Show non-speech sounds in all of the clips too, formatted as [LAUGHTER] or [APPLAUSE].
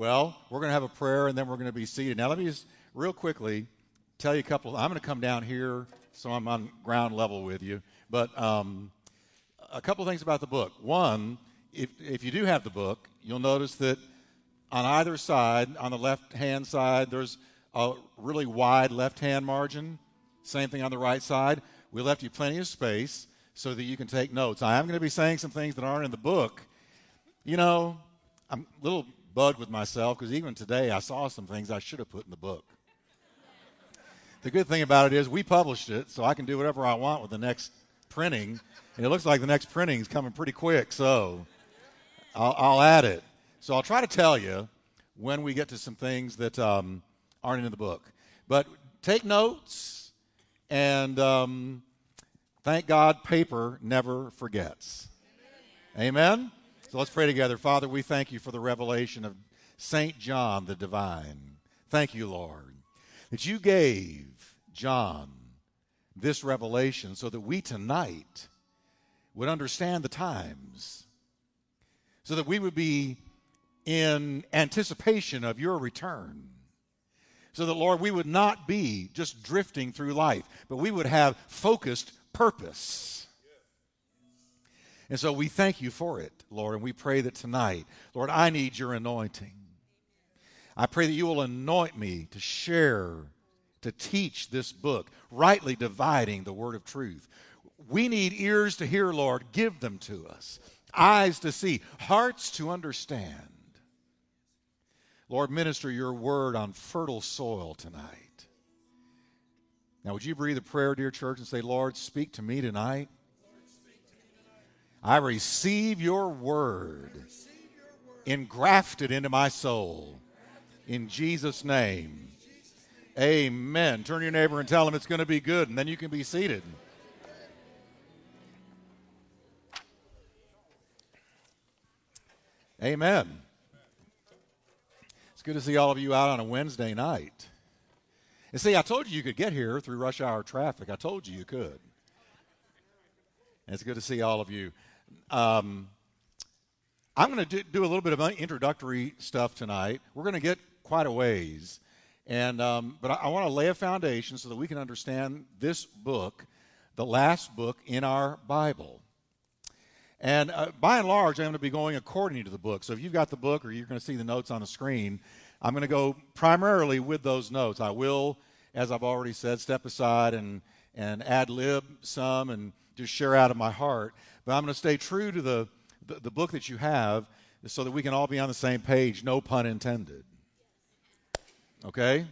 Well, we're going to have a prayer and then we're going to be seated. Now, let me just real quickly tell you a couple. I'm going to come down here so I'm on ground level with you. But um, a couple things about the book. One, if, if you do have the book, you'll notice that on either side, on the left hand side, there's a really wide left hand margin. Same thing on the right side. We left you plenty of space so that you can take notes. I am going to be saying some things that aren't in the book. You know, I'm a little bugged with myself because even today I saw some things I should have put in the book. The good thing about it is we published it, so I can do whatever I want with the next printing. And it looks like the next printing is coming pretty quick, so I'll, I'll, add it. So I'll try to tell you when we get to some things that um, aren't in the book. But take notes, and um, thank God, paper never forgets. Amen. Amen? So let's pray together. Father, we thank you for the revelation of St. John the Divine. Thank you, Lord, that you gave John this revelation so that we tonight would understand the times, so that we would be in anticipation of your return. So that, Lord, we would not be just drifting through life, but we would have focused purpose. And so we thank you for it, Lord, and we pray that tonight, Lord, I need your anointing. I pray that you will anoint me to share to teach this book, rightly dividing the word of truth. We need ears to hear, Lord. Give them to us, eyes to see, hearts to understand. Lord, minister your word on fertile soil tonight. Now, would you breathe a prayer, dear church, and say, Lord, speak to me tonight? I receive your word engrafted into my soul. In Jesus' name. Amen. Turn to your neighbor and tell him it's going to be good, and then you can be seated. Amen. It's good to see all of you out on a Wednesday night. And see, I told you you could get here through rush hour traffic. I told you you could. And it's good to see all of you. Um, I'm going to do, do, a little bit of introductory stuff tonight. We're going to get quite a ways. And, um, but I, I want to lay a foundation so that we can understand this book, the last book in our Bible. And uh, by and large, I'm going to be going according to the book. So if you've got the book or you're going to see the notes on the screen, I'm going to go primarily with those notes. I will, as I've already said, step aside and, and ad lib some and just share out of my heart. But I'm going to stay true to the, the, the book that you have so that we can all be on the same page, no pun intended. Okay?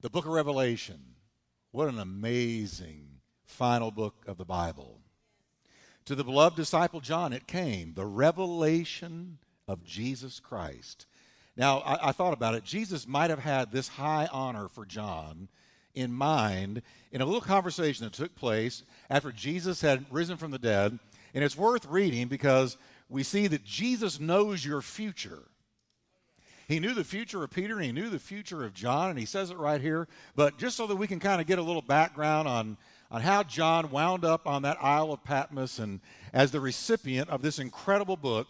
The book of Revelation. What an amazing final book of the Bible. To the beloved disciple John, it came the revelation of Jesus Christ. Now, I, I, thought about it. Jesus might have had this high honor for John in mind in a little conversation that took place after Jesus had risen from the dead. And it's worth reading because we see that Jesus knows your future. He knew the future of Peter and he knew the future of John, and he says it right here. But just so that we can kind of get a little background on, on how John wound up on that Isle of Patmos and as the recipient of this incredible book,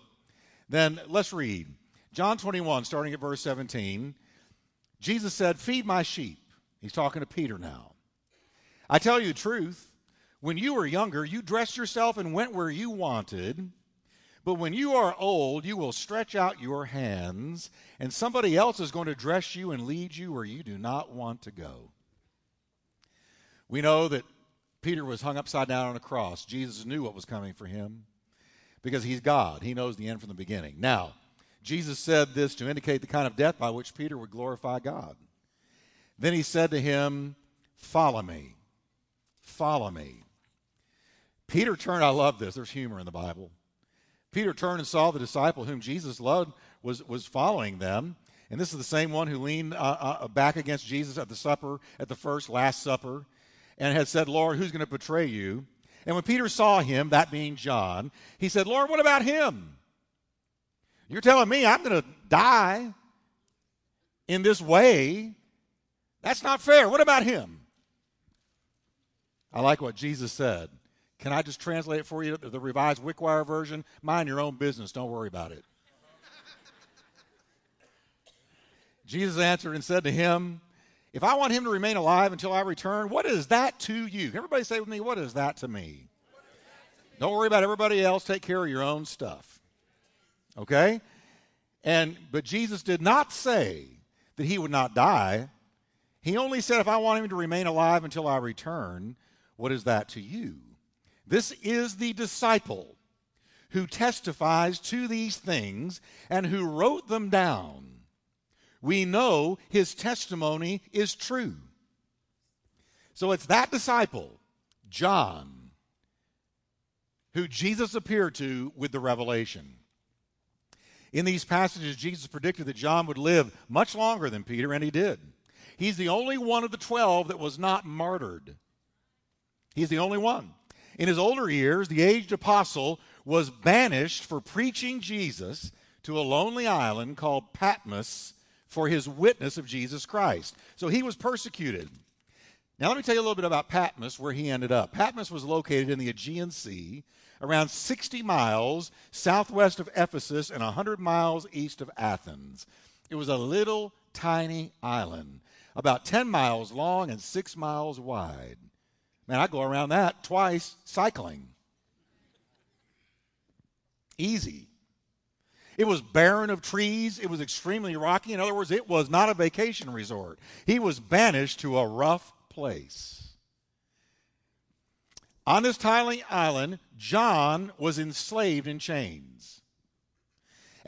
then let's read. John 21, starting at verse 17. Jesus said, Feed my sheep. He's talking to Peter now. I tell you the truth. When you were younger, you dressed yourself and went where you wanted. But when you are old, you will stretch out your hands, and somebody else is going to dress you and lead you where you do not want to go. We know that Peter was hung upside down on a cross. Jesus knew what was coming for him because he's God. He knows the end from the beginning. Now, Jesus said this to indicate the kind of death by which Peter would glorify God. Then he said to him, Follow me. Follow me. Peter turned, I love this. There's humor in the Bible. Peter turned and saw the disciple whom Jesus loved was, was following them. And this is the same one who leaned uh, uh, back against Jesus at the supper, at the first Last Supper, and had said, Lord, who's going to betray you? And when Peter saw him, that being John, he said, Lord, what about him? You're telling me I'm going to die in this way? That's not fair. What about him? I like what Jesus said. Can I just translate it for you, the revised Wickwire version? Mind your own business. Don't worry about it. [LAUGHS] Jesus answered and said to him, If I want him to remain alive until I return, what is that to you? Everybody say with me, What is that to me? Don't worry about everybody else. Take care of your own stuff. Okay? And but Jesus did not say that he would not die. He only said, If I want him to remain alive until I return, what is that to you? This is the disciple who testifies to these things and who wrote them down. We know his testimony is true. So it's that disciple, John, who Jesus appeared to with the revelation. In these passages, Jesus predicted that John would live much longer than Peter, and he did. He's the only one of the 12 that was not martyred. He's the only one. In his older years, the aged apostle was banished for preaching Jesus to a lonely island called Patmos for his witness of Jesus Christ. So he was persecuted. Now, let me tell you a little bit about Patmos, where he ended up. Patmos was located in the Aegean Sea, around 60 miles southwest of Ephesus and 100 miles east of Athens. It was a little tiny island, about 10 miles long and 6 miles wide. Man, I go around that twice cycling. Easy. It was barren of trees. It was extremely rocky. In other words, it was not a vacation resort. He was banished to a rough place. On this tiny island, John was enslaved in chains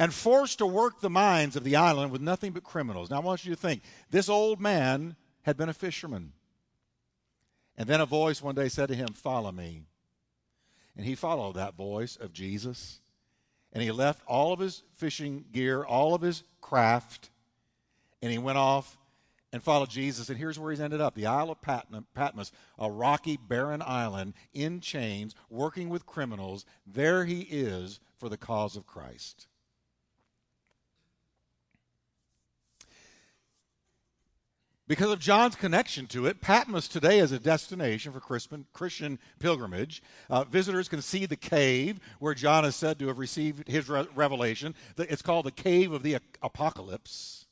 and forced to work the mines of the island with nothing but criminals. Now, I want you to think this old man had been a fisherman. And then a voice one day said to him, Follow me. And he followed that voice of Jesus. And he left all of his fishing gear, all of his craft, and he went off and followed Jesus. And here's where he's ended up the Isle of Patmos, a rocky, barren island in chains, working with criminals. There he is for the cause of Christ. Because of John's connection to it, Patmos today is a destination for Christian pilgrimage. Uh, visitors can see the cave where John is said to have received his re- revelation. It's called the Cave of the Apocalypse.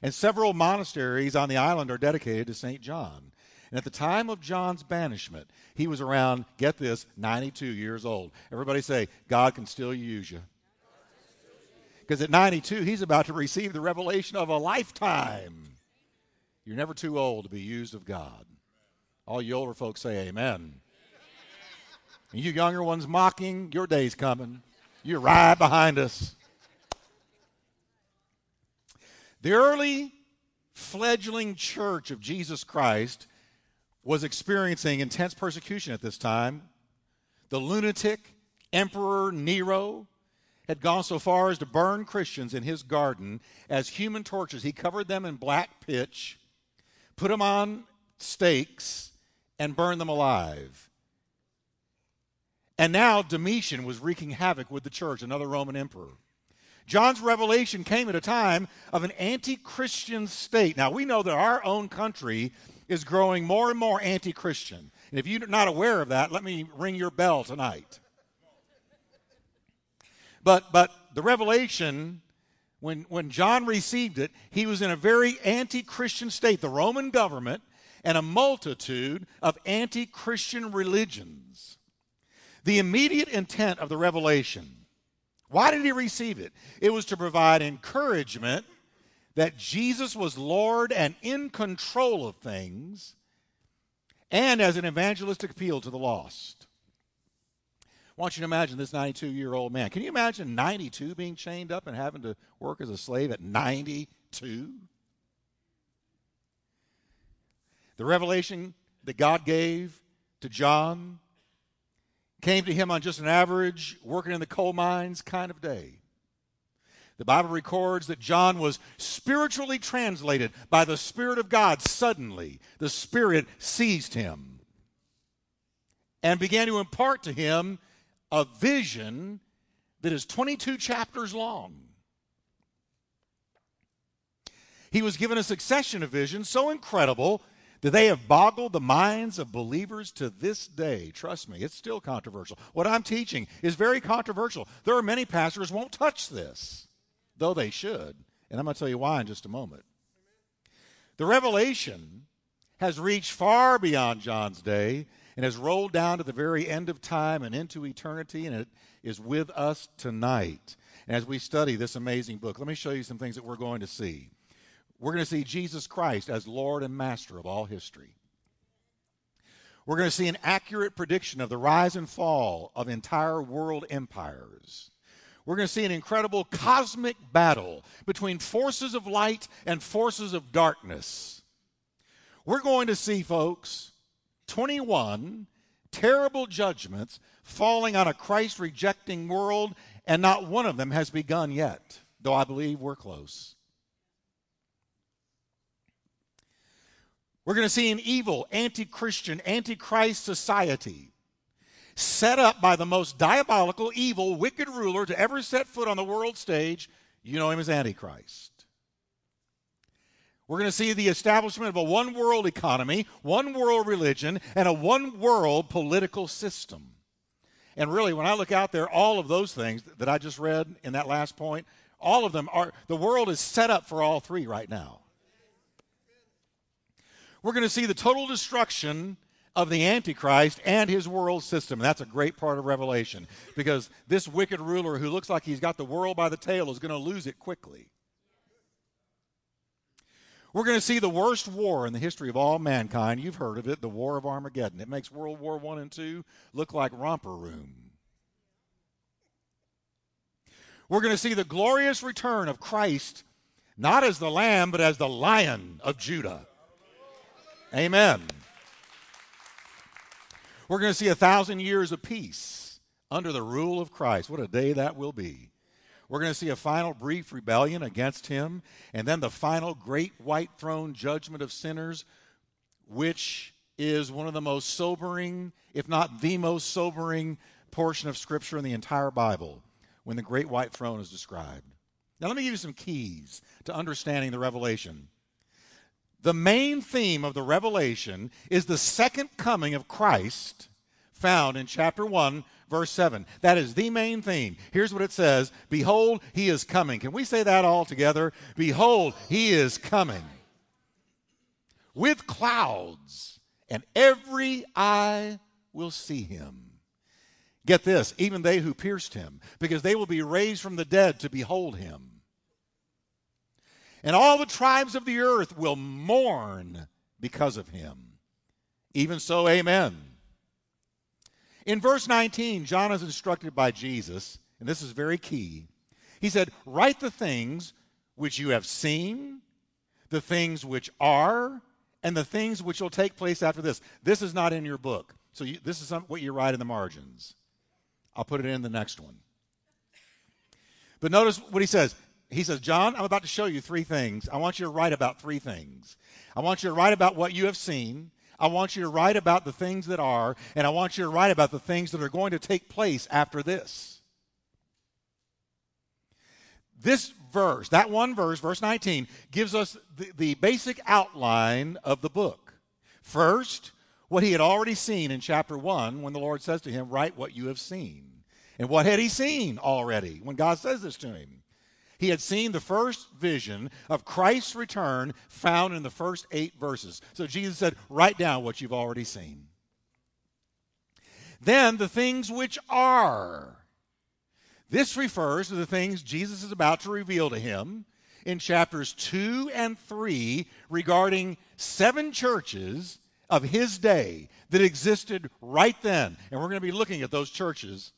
And several monasteries on the island are dedicated to St. John. And at the time of John's banishment, he was around, get this, 92 years old. Everybody say, God can still use you. Because at 92, he's about to receive the revelation of a lifetime. You're never too old to be used of God. All you older folks say amen. And you younger ones mocking, your day's coming. You're right behind us. The early fledgling church of Jesus Christ was experiencing intense persecution at this time. The lunatic Emperor Nero had gone so far as to burn Christians in his garden as human torches. He covered them in black pitch put them on stakes, and burn them alive. And now Domitian was wreaking havoc with the church, another Roman emperor. John's revelation came at a time of an anti Christian state. Now, we know that our own country is growing more and more anti Christian. And if you're not aware of that, let me ring your bell tonight. But, but the revelation when, when John received it, he was in a very anti Christian state. The Roman government and a multitude of anti Christian religions. The immediate intent of the revelation why did he receive it? It was to provide encouragement that Jesus was Lord and in control of things, and as an evangelistic appeal to the lost. I want you to imagine this 92 year old man. Can you imagine 92 being chained up and having to work as a slave at 92? The revelation that God gave to John came to him on just an average working in the coal mines kind of day. The Bible records that John was spiritually translated by the Spirit of God. Suddenly, the Spirit seized him and began to impart to him a vision that is 22 chapters long. He was given a succession of visions so incredible that they have boggled the minds of believers to this day. Trust me, it's still controversial. What I'm teaching is very controversial. There are many pastors won't touch this, though they should. And I'm going to tell you why in just a moment. The revelation has reached far beyond John's day and has rolled down to the very end of time and into eternity, and it is with us tonight. As we study this amazing book, let me show you some things that we're going to see. We're going to see Jesus Christ as Lord and Master of all history. We're going to see an accurate prediction of the rise and fall of entire world empires. We're going to see an incredible cosmic battle between forces of light and forces of darkness. We're going to see, folks, 21 terrible judgments falling on a Christ rejecting world, and not one of them has begun yet, though I believe we're close. We're going to see an evil, anti Christian, anti Christ society set up by the most diabolical, evil, wicked ruler to ever set foot on the world stage. You know him as Antichrist. We're going to see the establishment of a one world economy, one world religion, and a one world political system. And really, when I look out there, all of those things that I just read in that last point, all of them are, the world is set up for all three right now. We're going to see the total destruction of the Antichrist and his world system. That's a great part of Revelation because this wicked ruler who looks like he's got the world by the tail is going to lose it quickly. We're going to see the worst war in the history of all mankind. You've heard of it, the War of Armageddon. It makes World War I and II look like romper room. We're going to see the glorious return of Christ, not as the Lamb, but as the Lion of Judah. Amen. We're going to see a thousand years of peace under the rule of Christ. What a day that will be. We're going to see a final brief rebellion against him, and then the final great white throne judgment of sinners, which is one of the most sobering, if not the most sobering, portion of Scripture in the entire Bible when the great white throne is described. Now, let me give you some keys to understanding the revelation. The main theme of the revelation is the second coming of Christ found in chapter 1, verse 7. That is the main theme. Here's what it says Behold, he is coming. Can we say that all together? Behold, he is coming with clouds, and every eye will see him. Get this, even they who pierced him, because they will be raised from the dead to behold him. And all the tribes of the earth will mourn because of him. Even so, amen. In verse 19, John is instructed by Jesus, and this is very key. He said, Write the things which you have seen, the things which are, and the things which will take place after this. This is not in your book. So you, this is some, what you write in the margins. I'll put it in the next one. But notice what he says. He says, John, I'm about to show you three things. I want you to write about three things. I want you to write about what you have seen. I want you to write about the things that are, and I want you to write about the things that are going to take place after this. This verse, that one verse, verse 19, gives us the, the basic outline of the book. First, what he had already seen in chapter 1 when the Lord says to him, Write what you have seen. And what had he seen already when God says this to him? He had seen the first vision of Christ's return found in the first eight verses. So Jesus said, Write down what you've already seen. Then the things which are. This refers to the things Jesus is about to reveal to him in chapters 2 and 3 regarding seven churches of his day that existed right then. And we're going to be looking at those churches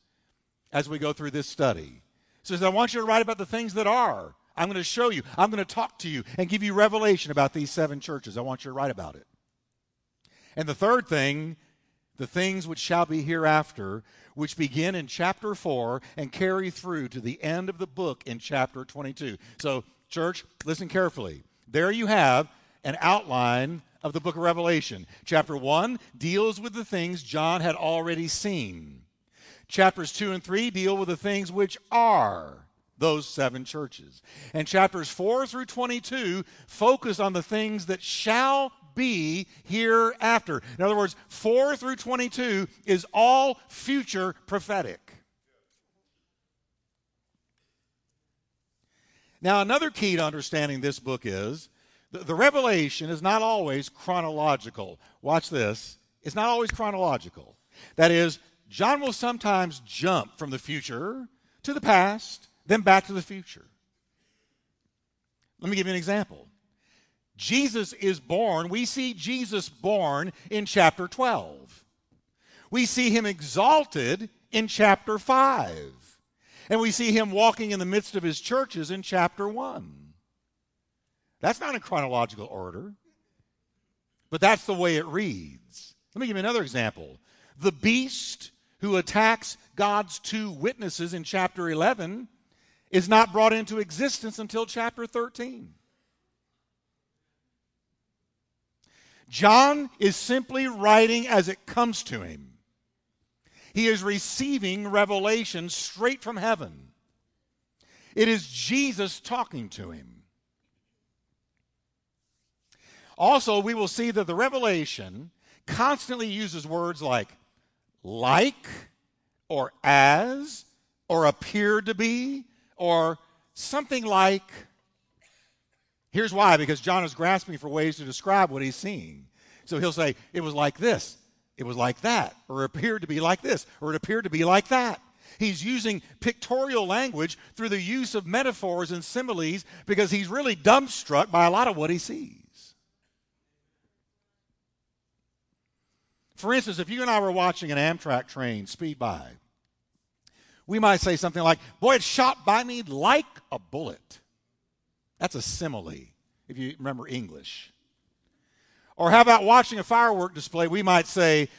as we go through this study says, I want you to write about the things that are. I'm going to show you. I'm going to talk to you and give you revelation about these seven churches. I want you to write about it. And the third thing, the things which shall be hereafter, which begin in chapter 4 and carry through to the end of the book in chapter 22. So, church, listen carefully. There you have an outline of the book of Revelation. Chapter 1 deals with the things John had already seen. Chapters 2 and 3 deal with the things which are those seven churches. And chapters 4 through 22 focus on the things that shall be hereafter. In other words, 4 through 22 is all future prophetic. Now, another key to understanding this book is The, the revelation is not always chronological. Watch this. It's not always chronological. That is, John will sometimes jump from the future to the past, then back to the future. Let me give you an example. Jesus is born. We see Jesus born in chapter 12. We see him exalted in chapter 5. And we see him walking in the midst of his churches in chapter 1. That's not in chronological order, but that's the way it reads. Let me give you another example. The beast who attacks God's two witnesses in chapter 11 is not brought into existence until chapter 13. John is simply writing as it comes to him. He is receiving revelation straight from heaven. It is Jesus talking to him. Also, we will see that the revelation constantly uses words like like or as or appear to be or something like. Here's why because John is grasping for ways to describe what he's seeing. So he'll say, It was like this, it was like that, or appeared to be like this, or it appeared to be like that. He's using pictorial language through the use of metaphors and similes because he's really dumbstruck by a lot of what he sees. For instance, if you and I were watching an Amtrak train speed by, we might say something like, Boy, it shot by me like a bullet. That's a simile, if you remember English. Or how about watching a firework display? We might say,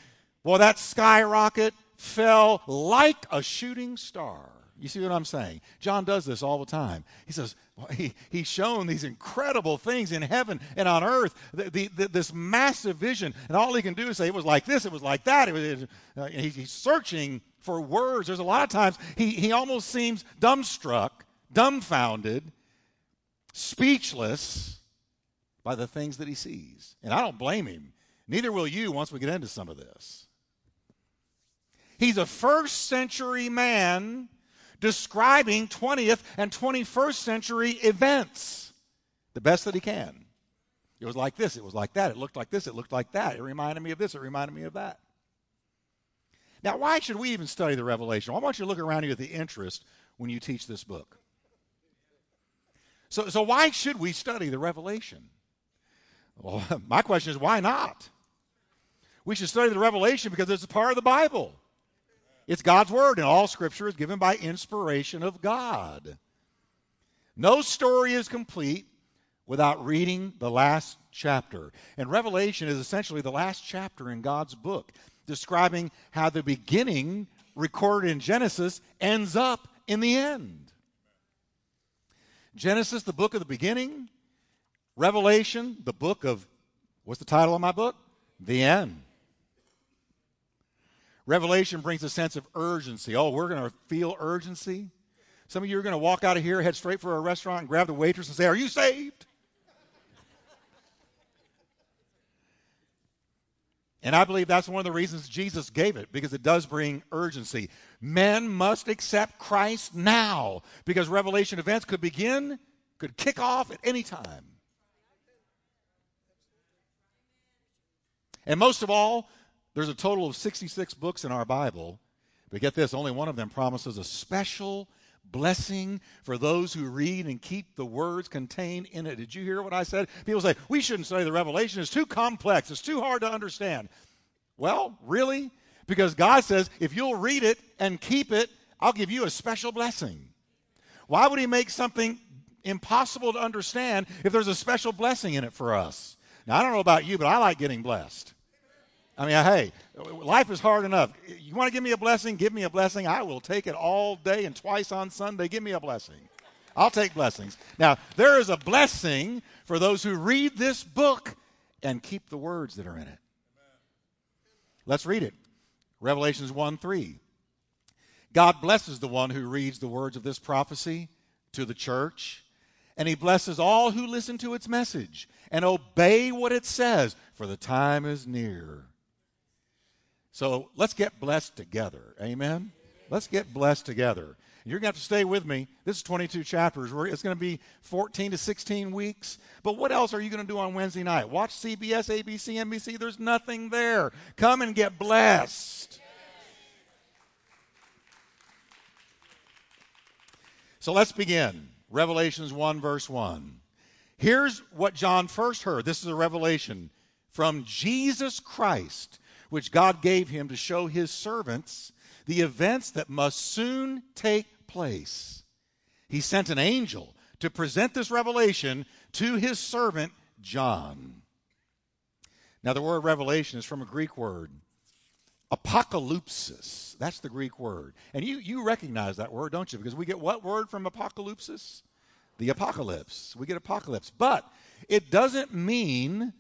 Well, that skyrocket fell like a shooting star. You see what I'm saying? John does this all the time. He says, well, he, he's shown these incredible things in heaven and on earth, the, the, the, this massive vision. And all he can do is say, it was like this, it was like that. It was, uh, he's, he's searching for words. There's a lot of times he, he almost seems dumbstruck, dumbfounded, speechless by the things that he sees. And I don't blame him. Neither will you once we get into some of this. He's a first century man describing 20th and 21st century events the best that he can. It was like this, it was like that, it looked like this, it looked like that. It reminded me of this, it reminded me of that. Now, why should we even study the Revelation? I want you to look around you at the interest when you teach this book. So, so why should we study the Revelation? Well, [LAUGHS] my question is, why not? We should study the Revelation because it's a part of the Bible. It's God's Word, and all Scripture is given by inspiration of God. No story is complete without reading the last chapter. And Revelation is essentially the last chapter in God's book describing how the beginning recorded in Genesis ends up in the end. Genesis, the book of the beginning. Revelation, the book of, what's the title of my book? The end. Revelation brings a sense of urgency. Oh, we're going to feel urgency. Some of you are going to walk out of here, head straight for a restaurant, and grab the waitress and say, Are you saved? And I believe that's one of the reasons Jesus gave it, because it does bring urgency. Men must accept Christ now, because Revelation events could begin, could kick off at any time. And most of all, there's a total of 66 books in our Bible, but get this only one of them promises a special blessing for those who read and keep the words contained in it. Did you hear what I said? People say, we shouldn't study the Revelation. It's too complex, it's too hard to understand. Well, really? Because God says, if you'll read it and keep it, I'll give you a special blessing. Why would He make something impossible to understand if there's a special blessing in it for us? Now, I don't know about you, but I like getting blessed. I mean, hey, life is hard enough. You want to give me a blessing? Give me a blessing. I will take it all day and twice on Sunday. Give me a blessing. I'll take blessings. Now, there is a blessing for those who read this book and keep the words that are in it. Let's read it. Revelations 1 3. God blesses the one who reads the words of this prophecy to the church, and he blesses all who listen to its message and obey what it says, for the time is near. So let's get blessed together. Amen? Let's get blessed together. You're going to have to stay with me. This is 22 chapters. It's going to be 14 to 16 weeks. But what else are you going to do on Wednesday night? Watch CBS, ABC, NBC. There's nothing there. Come and get blessed. So let's begin. Revelations 1, verse 1. Here's what John first heard. This is a revelation from Jesus Christ, which God gave him to show his servants the events that must soon take place. He sent an angel to present this revelation to his servant John. Now, the word revelation is from a Greek word, apocalypsis. That's the Greek word. And you, you recognize that word, don't you? Because we get what word from apocalypsis? The apocalypse. We get apocalypse. But it doesn't mean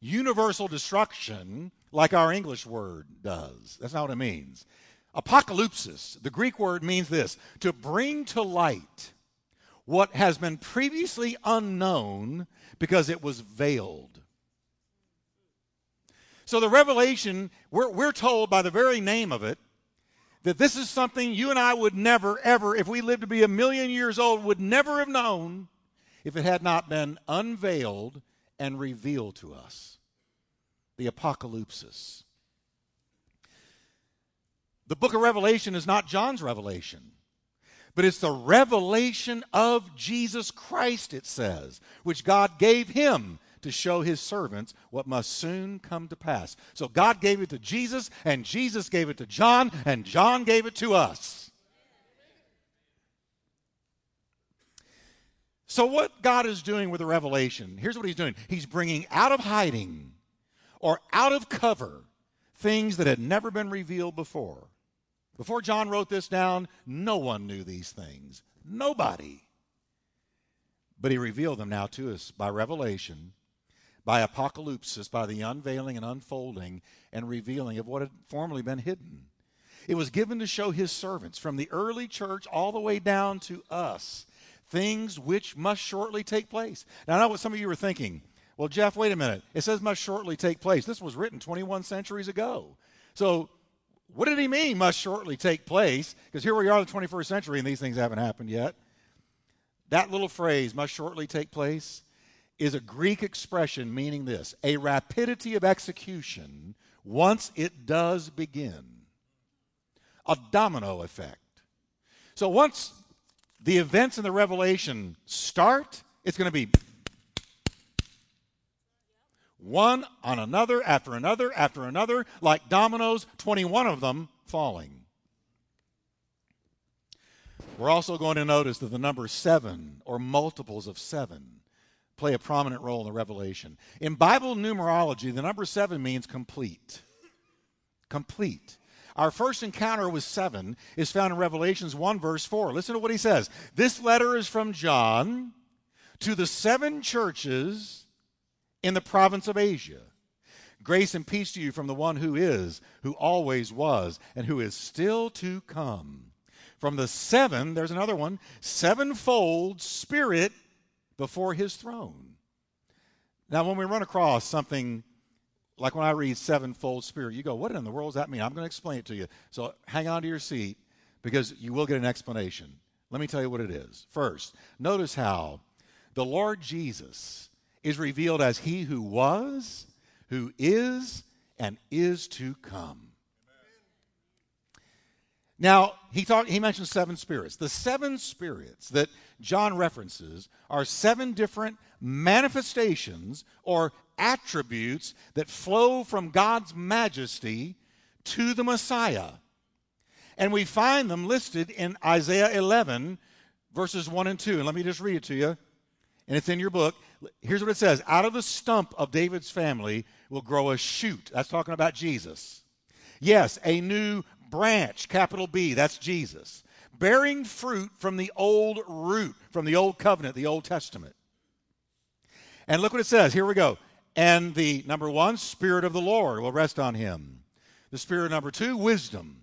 universal destruction like our English word does. That's not what it means. Apocalypsis, the Greek word means this to bring to light what has been previously unknown because it was veiled. So the revelation, we're, we're told by the very name of it, that this is something you and I would never, ever, if we lived to be a million years old, would never have known if it had not been unveiled and revealed to us. The apocalypsis. The book of Revelation is not John's revelation, but it's the revelation of Jesus Christ, it says, which God gave him to show his servants what must soon come to pass. So God gave it to Jesus, and Jesus gave it to John, and John gave it to us. So, what God is doing with the revelation, here's what He's doing He's bringing out of hiding or out of cover things that had never been revealed before. Before John wrote this down, no one knew these things. Nobody. But he revealed them now to us by revelation, by apocalypsis, by the unveiling and unfolding and revealing of what had formerly been hidden. It was given to show his servants from the early church all the way down to us things which must shortly take place. Now, I know what some of you were thinking. Well, Jeff, wait a minute. It says must shortly take place. This was written 21 centuries ago. So what did he mean, must shortly take place? Because here we are in the 21st century and these things haven't happened yet. That little phrase, must shortly take place, is a Greek expression meaning this a rapidity of execution once it does begin. A domino effect. So once the events in the revelation start, it's going to be one on another after another after another, like dominoes, 21 of them falling. We're also going to notice that the number seven or multiples of seven play a prominent role in the revelation. In Bible numerology, the number seven means complete. Complete. Our first encounter with seven is found in Revelations 1, verse 4. Listen to what he says. This letter is from John to the seven churches in the province of Asia. Grace and peace to you from the one who is, who always was, and who is still to come. From the seven, there's another one, sevenfold Spirit before his throne. Now, when we run across something like when I read sevenfold Spirit, you go, what in the world does that mean? I'm going to explain it to you. So hang on to your seat because you will get an explanation. Let me tell you what it is. First, notice how the Lord Jesus is revealed as he who was, who is, and is to come. Now, he, talk, he mentions seven spirits. The seven spirits that John references are seven different manifestations or attributes that flow from God's majesty to the Messiah. And we find them listed in Isaiah 11, verses 1 and 2. And let me just read it to you and it's in your book. Here's what it says Out of the stump of David's family will grow a shoot. That's talking about Jesus. Yes, a new branch, capital B, that's Jesus, bearing fruit from the old root, from the old covenant, the Old Testament. And look what it says. Here we go. And the number one, Spirit of the Lord will rest on him. The Spirit number two, wisdom.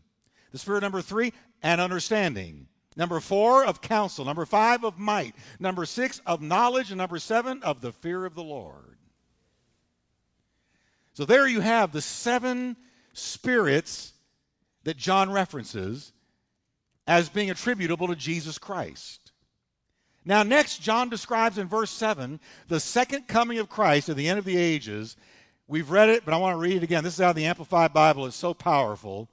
The Spirit number three, and understanding. Number four, of counsel. Number five, of might. Number six, of knowledge. And number seven, of the fear of the Lord. So there you have the seven spirits that John references. as being attributable to Jesus Christ. Now, next, John describes in verse 7 the second coming of Christ at the end of the ages. We've read it, but I want to read it again. This is how the Amplified Bible is so powerful.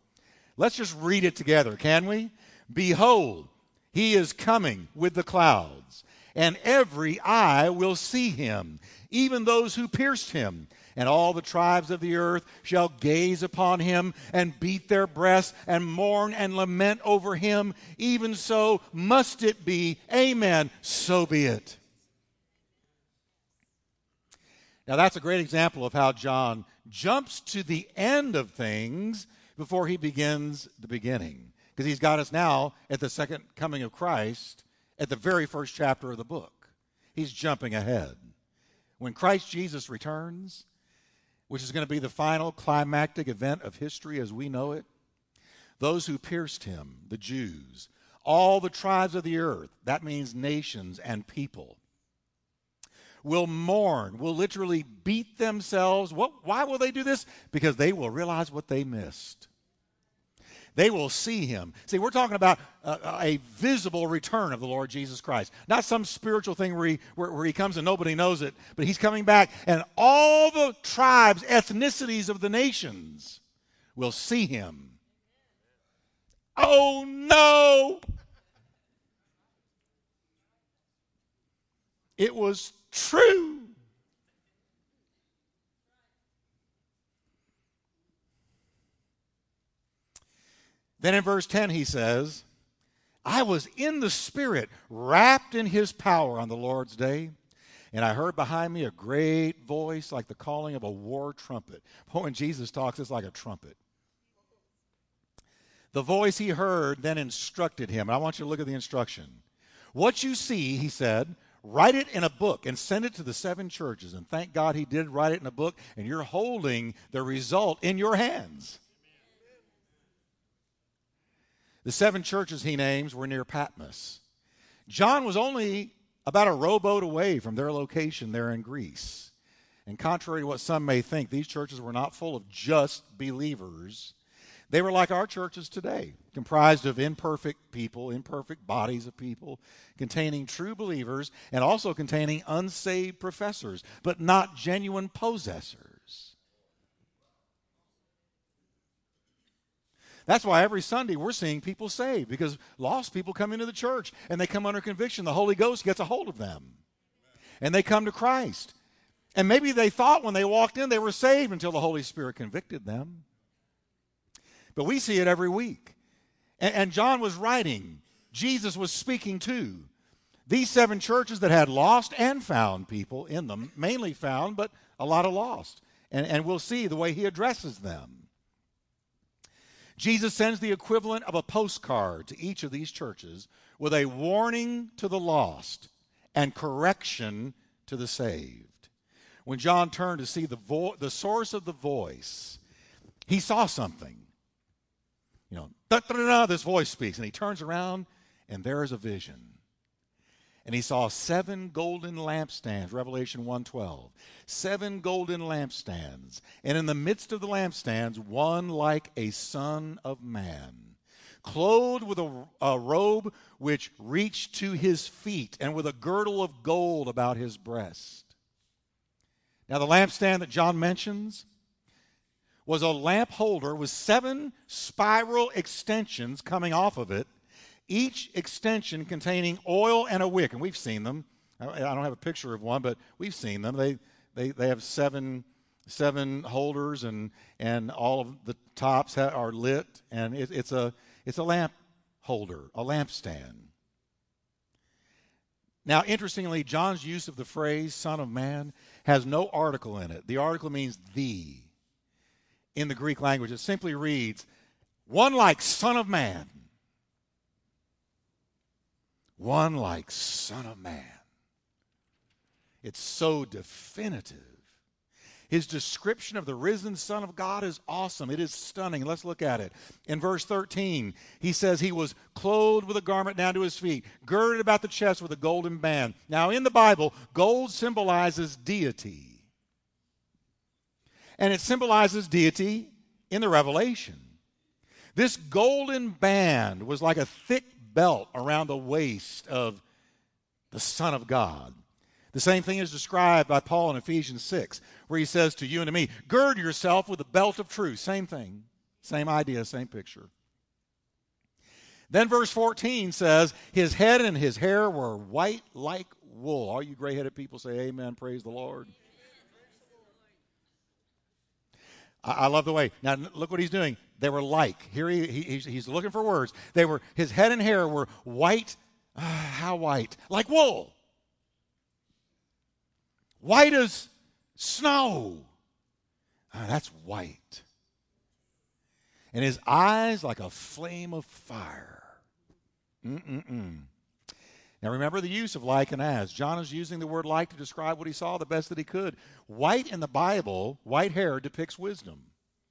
Let's just read it together, can we? Behold, he is coming with the clouds, and every eye will see him, even those who pierced him and all the tribes of the earth shall gaze upon him and beat their breasts and mourn and lament over him. Even so must it be. Amen. So be it. Now, that's a great example of how John jumps to the end of things before he begins the beginning. Because he's got us now at the second coming of Christ at the very first chapter of the book. He's jumping ahead. When Christ Jesus returns, which is going to be the final climactic event of history as we know it. Those who pierced him, the Jews, all the tribes of the earth, that means nations and people, will mourn, will literally beat themselves. What, why will they do this? Because they will realize what they missed they will see him. See, we're talking about a, a, visible return of the Lord Jesus Christ, not some spiritual thing where he, where, where he comes and nobody knows it, but he's coming back, and all the tribes, ethnicities of the nations will see him. Oh no! It was true. Then in verse 10, he says, I was in the Spirit, wrapped in his power on the Lord's day. And I heard behind me a great voice like the calling of a war trumpet. [LAUGHS] But when Jesus talks, it's like a trumpet. The voice he heard then instructed him. I want you to look at the instruction. What you see, he said, write it in a book and send it to the seven churches. And thank God he did write it in a book, and you're holding the result in your hands. The seven churches he names were near Patmos. John was only about a rowboat away from their location there in Greece. And contrary to what some may think, these churches were not full of just believers. They were like our churches today, comprised of imperfect people, imperfect bodies of people, containing true believers and also containing unsaved professors, but not genuine possessors. That's why every Sunday we're seeing people saved because lost people come into the church and they come under conviction. The Holy Ghost gets a hold of them and they come to Christ. And maybe they thought when they walked in they were saved until the Holy Spirit convicted them. But we see it every week. And, and John was writing, Jesus was speaking to these seven churches that had lost and found people in them, mainly found, but a lot of lost. And, and we'll see the way he addresses them. Jesus sends the equivalent of a postcard to each of these churches with a warning to the lost and correction to the saved. When John turned to see the, vo- the source of the voice, he saw something. You know, this voice speaks, and he turns around, and there is a vision and he saw seven golden lampstands revelation 1.12 seven golden lampstands. And in the midst of the lampstands one like a son of man clothed with a, a, robe which reached to his feet and with a girdle of gold about his breast. Now the lampstand that john mentions was a lamp holder with seven spiral extensions coming off of it each extension containing oil and a wick, and we've seen them. I don't have a picture of one, but we've seen them. They, they, they have seven, seven holders, and, and all of the tops ha- are lit, and it, it's, a, it's a lamp holder, a lampstand. Now, interestingly, John's use of the phrase Son of Man has no article in it. The article means the. In the Greek language, it simply reads, one like Son of Man one like Son of Man. It's so definitive. His description of the risen Son of God is awesome. It is stunning. Let's look at it. In verse 13, he says he was clothed with a garment down to his feet, girded about the chest with a golden band. Now, in the Bible, gold symbolizes deity. And it symbolizes deity in the revelation. This golden band was like a thick belt around the waist of the Son of God. The same thing is described by Paul in Ephesians 6, where he says to you and to me, Gird yourself with the belt of truth. Same thing, same idea, same picture. Then verse 14 says, His head and his hair were white like wool. All you gray headed people say, Amen, praise the Lord. I, I love the way. Now, look what he's doing. They were like. Here he, he he's, looking for words. They were, his head and hair were white. Uh, how white? Like wool. White as snow. Uh, that's white. And his eyes like a flame of fire. Mm-mm-mm. Now remember the use of like and as. John is using the word like to describe what he saw the best that he could. White in the Bible, white hair depicts wisdom.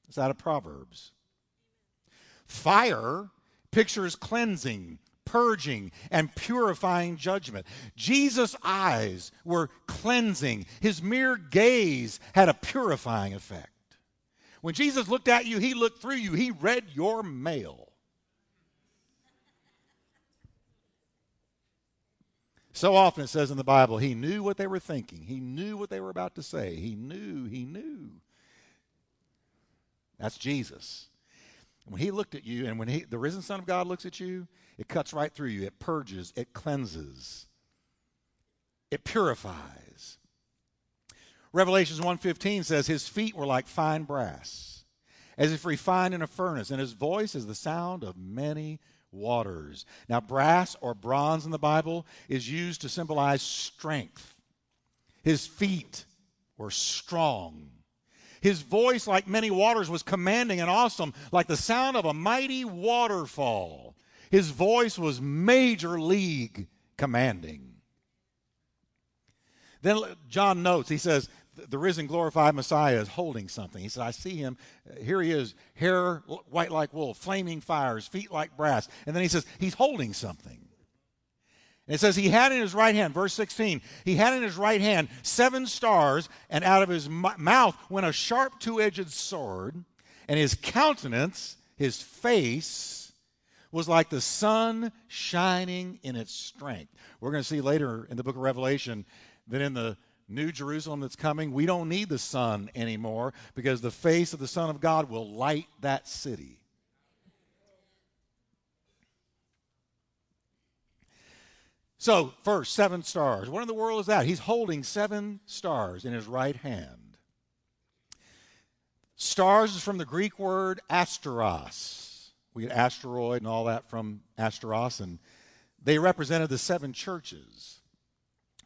It's out of Proverbs. Fire pictures cleansing, purging, and purifying judgment. Jesus' eyes were cleansing. His mere gaze had a purifying effect. When Jesus looked at you, he looked through you. He read your mail. So often it says in the Bible, he knew what they were thinking. He knew what they were about to say. He knew, he knew. That's Jesus. When he looked at you, and when he, the risen Son of God looks at you, it cuts right through you. It purges, it cleanses, it purifies. Revelations 1:15 says his feet were like fine brass, as if refined in a furnace, and his voice is the sound of many waters. Now, brass or bronze in the Bible is used to symbolize strength. His feet were strong. His voice, like many waters, was commanding and awesome, like the sound of a mighty waterfall. His voice was major league commanding. Then John notes, he says, the risen glorified Messiah is holding something. He said, I see him. Here he is, hair white like wool, flaming fires, feet like brass. And then he says, he's holding something. And it says, he had in his right hand, verse 16, he had in his right hand seven stars, and out of his mouth went a sharp two edged sword, and his countenance, his face, was like the sun shining in its strength. We're going to see later in the book of Revelation that in the New Jerusalem that's coming, we don't need the sun anymore because the face of the Son of God will light that city. So, first, seven stars. What in the world is that? He's holding seven stars in his right hand. Stars is from the Greek word asteros. We get asteroid and all that from asteros, and they represented the seven churches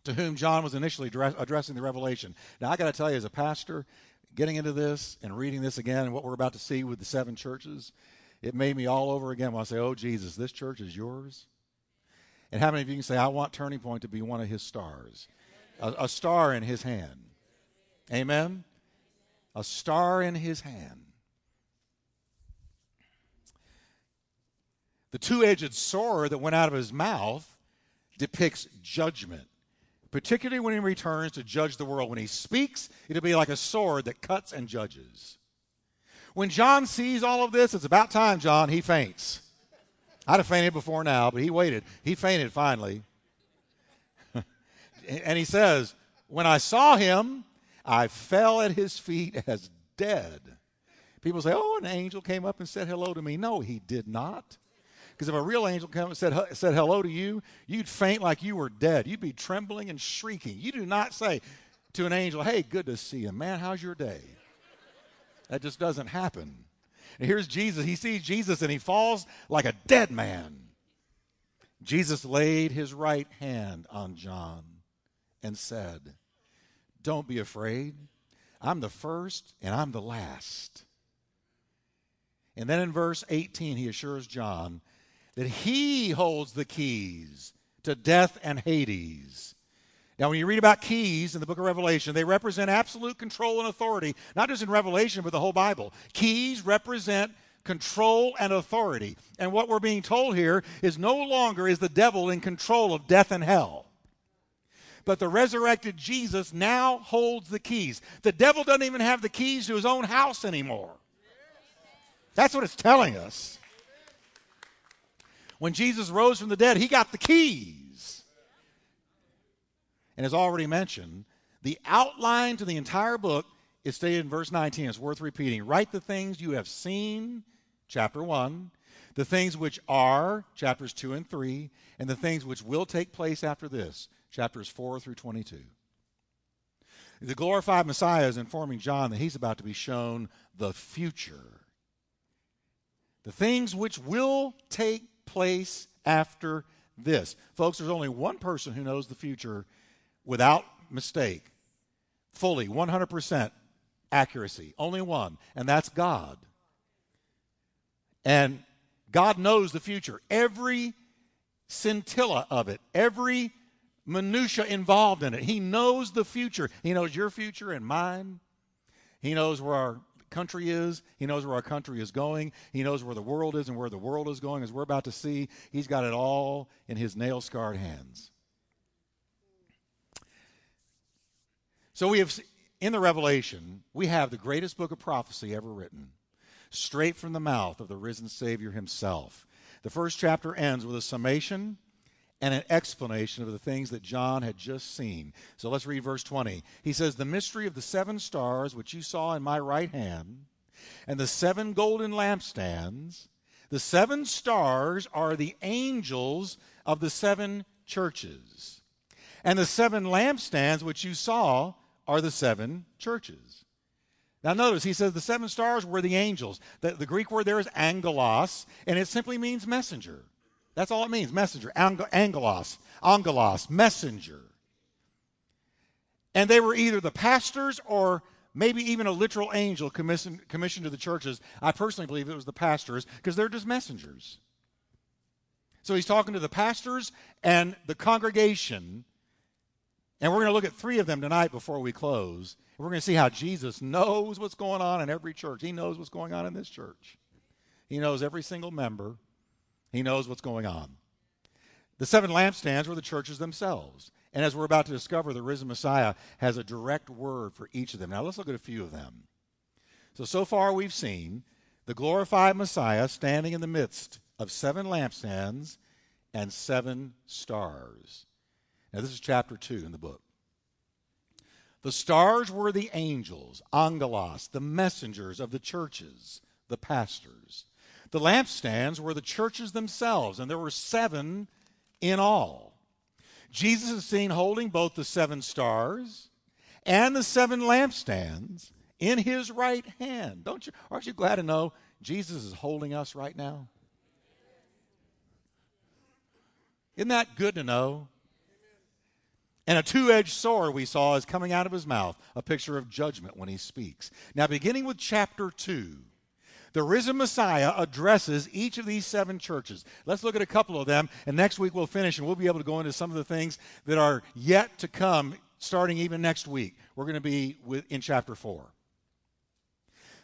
to whom John was initially addressing the revelation. Now, I got to tell you, as a pastor, getting into this and reading this again and what we're about to see with the seven churches, it made me all over again when I say, Oh, Jesus, this church is yours. And how many of you can say, I want Turning Point to be one of his stars? A, a star in his hand. Amen? A star in his hand. The two edged sword that went out of his mouth depicts judgment particularly when he returns to judge the world. When he speaks, it'll be like a sword that cuts and judges. When John sees all of this, it's about time, John, he faints. I'd have fainted before now, but he waited. He fainted finally. [LAUGHS] and he says, When I saw him, I fell at his feet as dead. People say, Oh, an angel came up and said hello to me. No, he did not. Because if a real angel came and said, said hello to you, you'd faint like you were dead. You'd be trembling and shrieking. You do not say to an angel, Hey, good to see you. Man, how's your day? That just doesn't happen. And here's Jesus. He sees Jesus and he falls like a dead man. Jesus laid his right hand on John and said, Don't be afraid. I'm the first and I'm the last. And then in verse 18, he assures John that he holds the keys to death and Hades. Now, when you read about keys in the book of Revelation, they represent absolute control and authority, not just in Revelation, but the whole Bible. Keys represent control and authority. And what we're being told here is no longer is the devil in control of death and hell. But the resurrected Jesus now holds the keys. The devil doesn't even have the keys to his own house anymore. That's what it's telling us. When Jesus rose from the dead, he got the keys. And as already mentioned, the outline to the entire book is stated in verse 19. It's worth repeating. Write the things you have seen, chapter 1, the things which are, chapters 2 and 3, and the things which will take place after this, chapters 4 through 22. The glorified Messiah is informing John that he's about to be shown the future. The things which will take place after this. Folks, there's only one person who knows the future without mistake, fully, 100% accuracy. Only one, and that's God. And God knows the future, every scintilla of it, every minutia involved in it. He knows the future. He knows your future and mine. He knows where our country is. He knows where our country is going. He knows where the world is and where the world is going, as we're about to see. He's got it all in his nail scarred hands. So we have in the Revelation, we have the greatest book of prophecy ever written, straight from the mouth of the risen Savior himself. The first chapter ends with a summation and an explanation of the things that John had just seen. So let's read verse 20. He says, The mystery of the seven stars which you saw in my right hand, and the seven golden lampstands, the seven stars are the angels of the seven churches. And the seven lampstands which you saw are the seven churches. Now, notice he says the seven stars were the angels. The, the Greek word there is angelos, and it simply means messenger. That's all it means messenger. Angelos, angelos, messenger. And they were either the pastors or maybe even a literal angel commissioned, commissioned to the churches. I personally believe it was the pastors because they're just messengers. So he's talking to the pastors and the congregation. And we're going to look at three of them tonight before we close. We're going to see how Jesus knows what's going on in every church. He knows what's going on in this church. He knows every single member. He knows what's going on. The seven lampstands were the churches themselves. And as we're about to discover, the risen Messiah has a direct word for each of them. Now let's look at a few of them. So, so far we've seen the glorified Messiah standing in the midst of seven lampstands and seven stars. Now, this is chapter 2 in the book. The stars were the angels, angelos, the messengers of the churches, the pastors. The lampstands were the churches themselves, and there were seven in all. Jesus is seen holding both the seven stars and the seven lampstands in his right hand. Don't you aren't you glad to know Jesus is holding us right now? Isn't that good to know? And a two edged sword we saw is coming out of his mouth, a picture of judgment when he speaks. Now, beginning with chapter 2, the risen Messiah addresses each of these seven churches. Let's look at a couple of them, and next week we'll finish and we'll be able to go into some of the things that are yet to come starting even next week. We're going to be with, in chapter 4.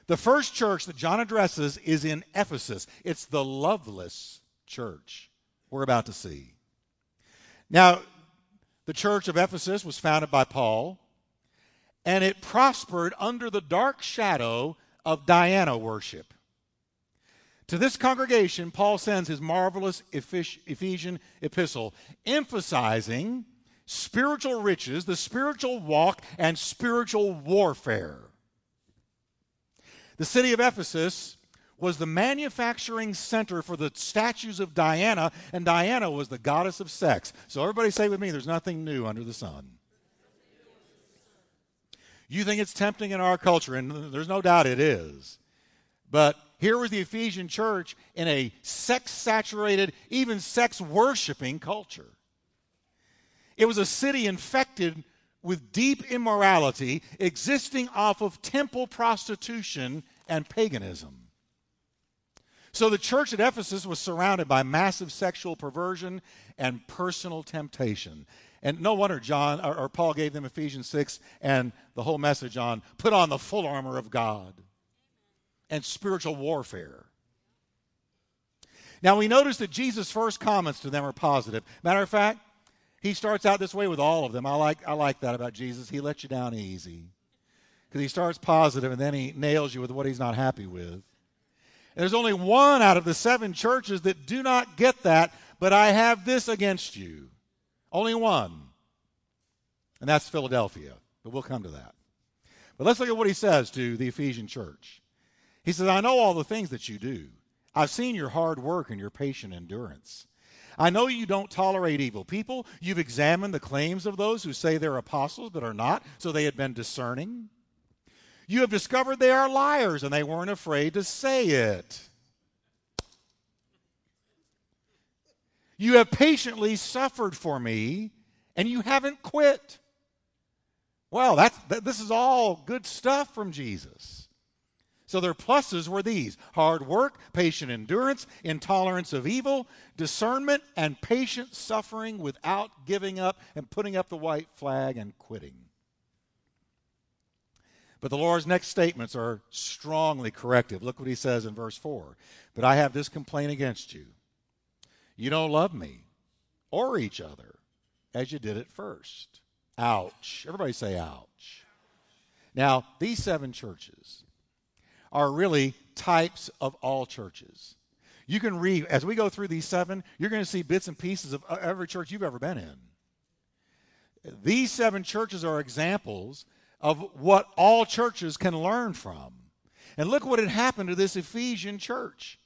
The first church that John addresses is in Ephesus. It's the loveless church we're about to see. Now, the church of Ephesus was founded by Paul, and it prospered under the dark shadow of Diana worship. To this congregation, Paul sends his marvelous Ephesian epistle, emphasizing spiritual riches, the spiritual walk, and spiritual warfare. The city of Ephesus was the manufacturing center for the statues of Diana, and Diana was the goddess of sex. So, everybody say with me, there's nothing new under the sun. You think it's tempting in our culture, and there's no doubt it is. But here was the Ephesian church in a sex saturated, even sex worshiping culture. It was a city infected with deep immorality, existing off of temple prostitution and paganism. So the church at Ephesus was surrounded by massive sexual perversion and personal temptation. And no wonder John or, or Paul gave them Ephesians 6 and the whole message on put on the full armor of God and spiritual warfare. Now we notice that Jesus' first comments to them are positive. Matter of fact, he starts out this way with all of them. I like, I like that about Jesus. He lets you down easy. Because he starts positive and then he nails you with what he's not happy with. There's only one out of the seven churches that do not get that, but I have this against you. Only one. And that's Philadelphia. But we'll come to that. But let's look at what he says to the Ephesian church. He says, I know all the things that you do. I've seen your hard work and your patient endurance. I know you don't tolerate evil people. You've examined the claims of those who say they're apostles but are not, so they had been discerning. You have discovered they are liars and they weren't afraid to say it. You have patiently suffered for me and you haven't quit. Well, that's, that, this is all good stuff from Jesus. So their pluses were these hard work, patient endurance, intolerance of evil, discernment, and patient suffering without giving up and putting up the white flag and quitting. But the Lord's next statements are strongly corrective. Look what he says in verse 4. But I have this complaint against you. You don't love me or each other as you did at first. Ouch. Everybody say ouch. Now, these seven churches, are really types of all churches. You can read, as we go through these seven, you're going to see bits and pieces of every church you've ever been in. These seven churches are examples of what all churches can learn from. And look what had happened to this Ephesian church.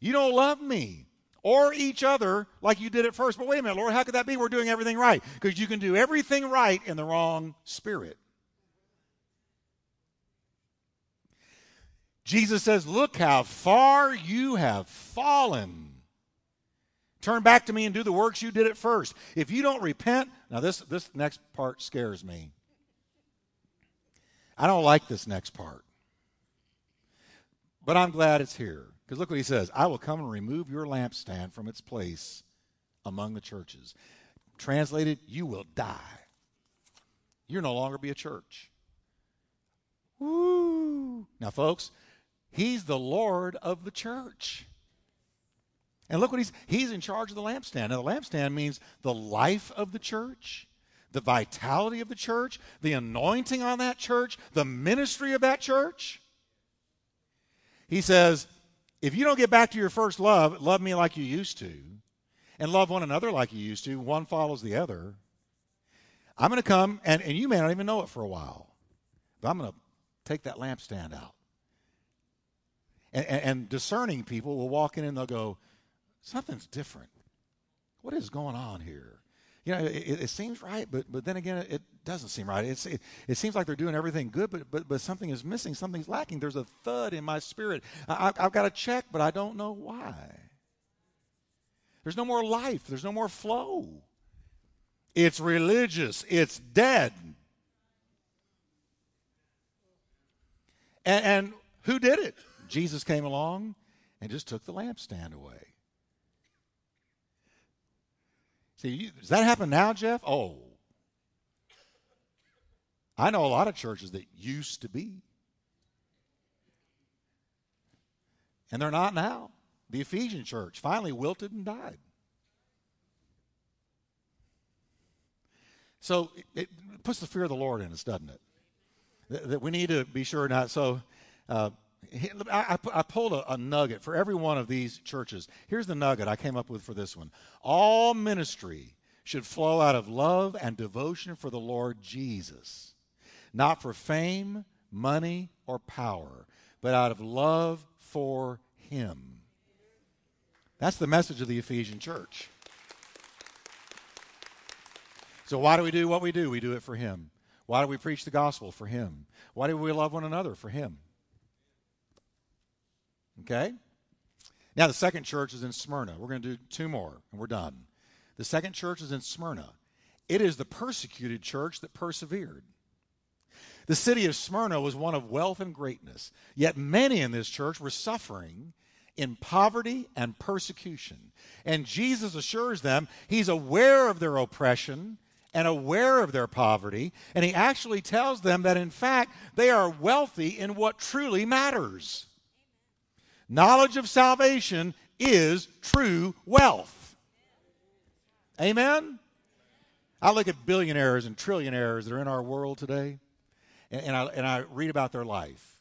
You don't love me or each other like you did at first. But wait a minute, Lord, how could that be? We're doing everything right. Because you can do everything right in the wrong spirit. Jesus says, Look how far you have fallen. Turn back to me and do the works you did at first. If you don't repent, now this, this next part scares me. I don't like this next part. But I'm glad it's here. Because look what he says I will come and remove your lampstand from its place among the churches. Translated, you will die. You'll no longer be a church. Woo! Now, folks, He's the Lord of the church. And look what he's he's in charge of the lampstand. Now the lampstand means the life of the church, the vitality of the church, the anointing on that church, the ministry of that church. He says, if you don't get back to your first love, love me like you used to, and love one another like you used to, one follows the other. I'm going to come, and, and you may not even know it for a while, but I'm going to take that lampstand out. And, and, discerning people will walk in and they'll go, something's different. What is going on here? You know, it, it seems right, but, but then again, it doesn't seem right. It's, it, it seems like they're doing everything good, but, but, but something is missing. Something's lacking. There's a thud in my spirit. I, I've got to check, but I don't know why. There's no more life, there's no more flow. It's religious, it's dead. And, and who did it? Jesus came along and just took the lampstand away. See, does that happen now, Jeff? Oh. I know a lot of churches that used to be. And they're not now. The Ephesian church finally wilted and died. So it, puts the fear of the Lord in us, doesn't it? That, we need to be sure not. So uh, I, I pulled a, a, nugget for every one of these churches. Here's the nugget I came up with for this one. All ministry should flow out of love and devotion for the Lord Jesus, not for fame, money, or power, but out of love for Him. That's the message of the Ephesian church. So, why do we do what we do? We do it for Him. Why do we preach the gospel? For Him. Why do we love one another? For Him. Okay? Now, the second church is in Smyrna. We're going to do two more, and we're done. The second church is in Smyrna. It is the persecuted church that persevered. The city of Smyrna was one of wealth and greatness, yet many in this church were suffering in poverty and persecution. And Jesus assures them he's aware of their oppression and aware of their poverty, and he actually tells them that in fact they are wealthy in what truly matters. Knowledge of salvation is true wealth. Amen? I look at billionaires and trillionaires that are in our world today, and, and, I, and I read about their life.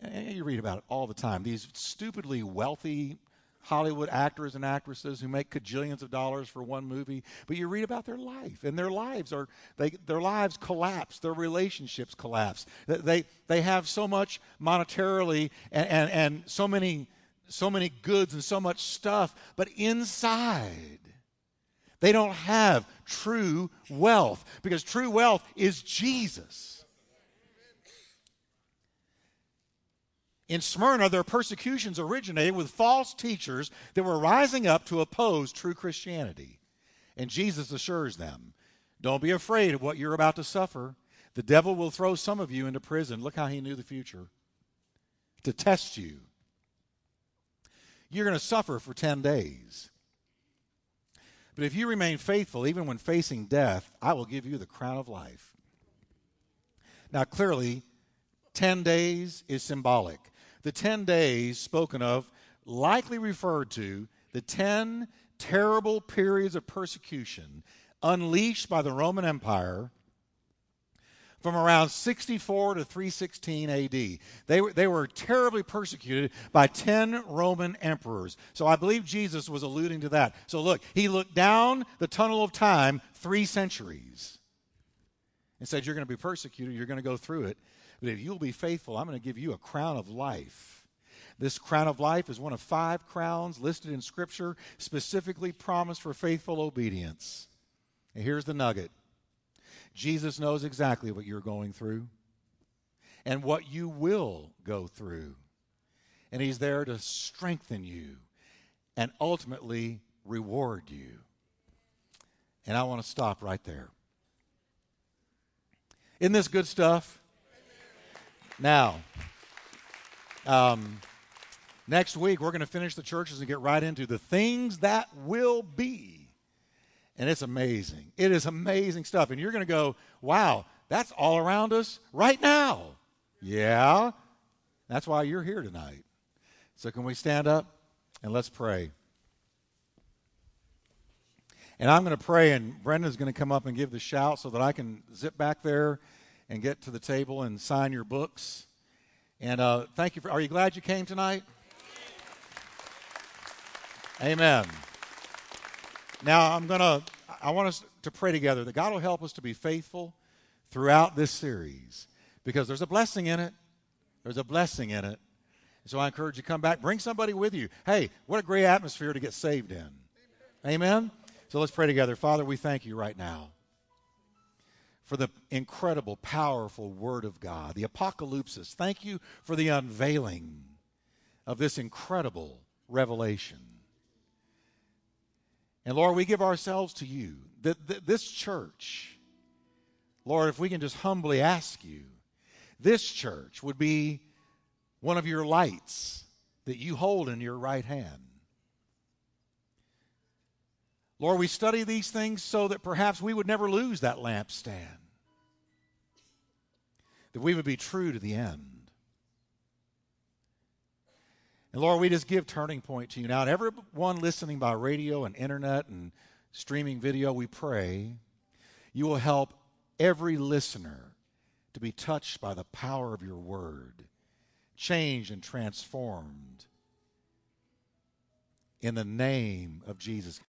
and you read about it all the time. These stupidly wealthy Hollywood actors and actresses who make cajillions of dollars for one movie, but you read about their life, and their lives are they, their lives collapse, their relationships collapse. They they have so much monetarily and, and, and so many so many goods and so much stuff, but inside they don't have true wealth because true wealth is Jesus. In Smyrna, their persecutions originated with false teachers that were rising up to oppose true Christianity. And Jesus assures them don't be afraid of what you're about to suffer. The devil will throw some of you into prison. Look how he knew the future to test you. You're going to suffer for 10 days. But if you remain faithful, even when facing death, I will give you the crown of life. Now, clearly, 10 days is symbolic the 10 days spoken of likely referred to the 10 terrible periods of persecution unleashed by the Roman Empire from around 64 to 316 AD. They were, they were terribly persecuted by 10 Roman emperors. So I believe Jesus was alluding to that. So look, he looked down the tunnel of time three centuries and said, You're going to be persecuted, you're going to go through it. But if you'll be faithful, I'm going to give you a crown of life. This crown of life is one of five crowns listed in Scripture, specifically promised for faithful obedience. And here's the nugget Jesus knows exactly what you're going through and what you will go through. And He's there to strengthen you and ultimately reward you. And I want to stop right there. Isn't this good stuff? Now, um, next week we're going to finish the churches and get right into the things that will be. And it's amazing. It is amazing stuff. And you're going to go, wow, that's all around us right now. Yeah. That's why you're here tonight. So, can we stand up and let's pray? And I'm going to pray, and Brendan's going to come up and give the shout so that I can zip back there and get to the table and sign your books. And uh, thank you for. Are you glad you came tonight? Amen. Now I'm gonna. I want us to pray together that God will help us to be faithful throughout this series because there's a blessing in it. There's a blessing in it. So I encourage you to come back. Bring somebody with you. Hey, what a great atmosphere to get saved in. Amen. Amen? So let's pray together. Father, we thank you right now for the incredible, powerful Word of God, the apocalypsis. Thank you for the unveiling of this incredible revelation. And Lord, we give ourselves to you. That this church, Lord, if we can just humbly ask you, this church would be one of your lights that you hold in your right hand. Lord, we study these things so that perhaps we would never lose that lampstand, that we would be true to the end. And Lord, we just give Turning Point to you now. And everyone listening by radio and internet and streaming video, we pray you will help every listener to be touched by the power of your word, changed and transformed in the name of Jesus.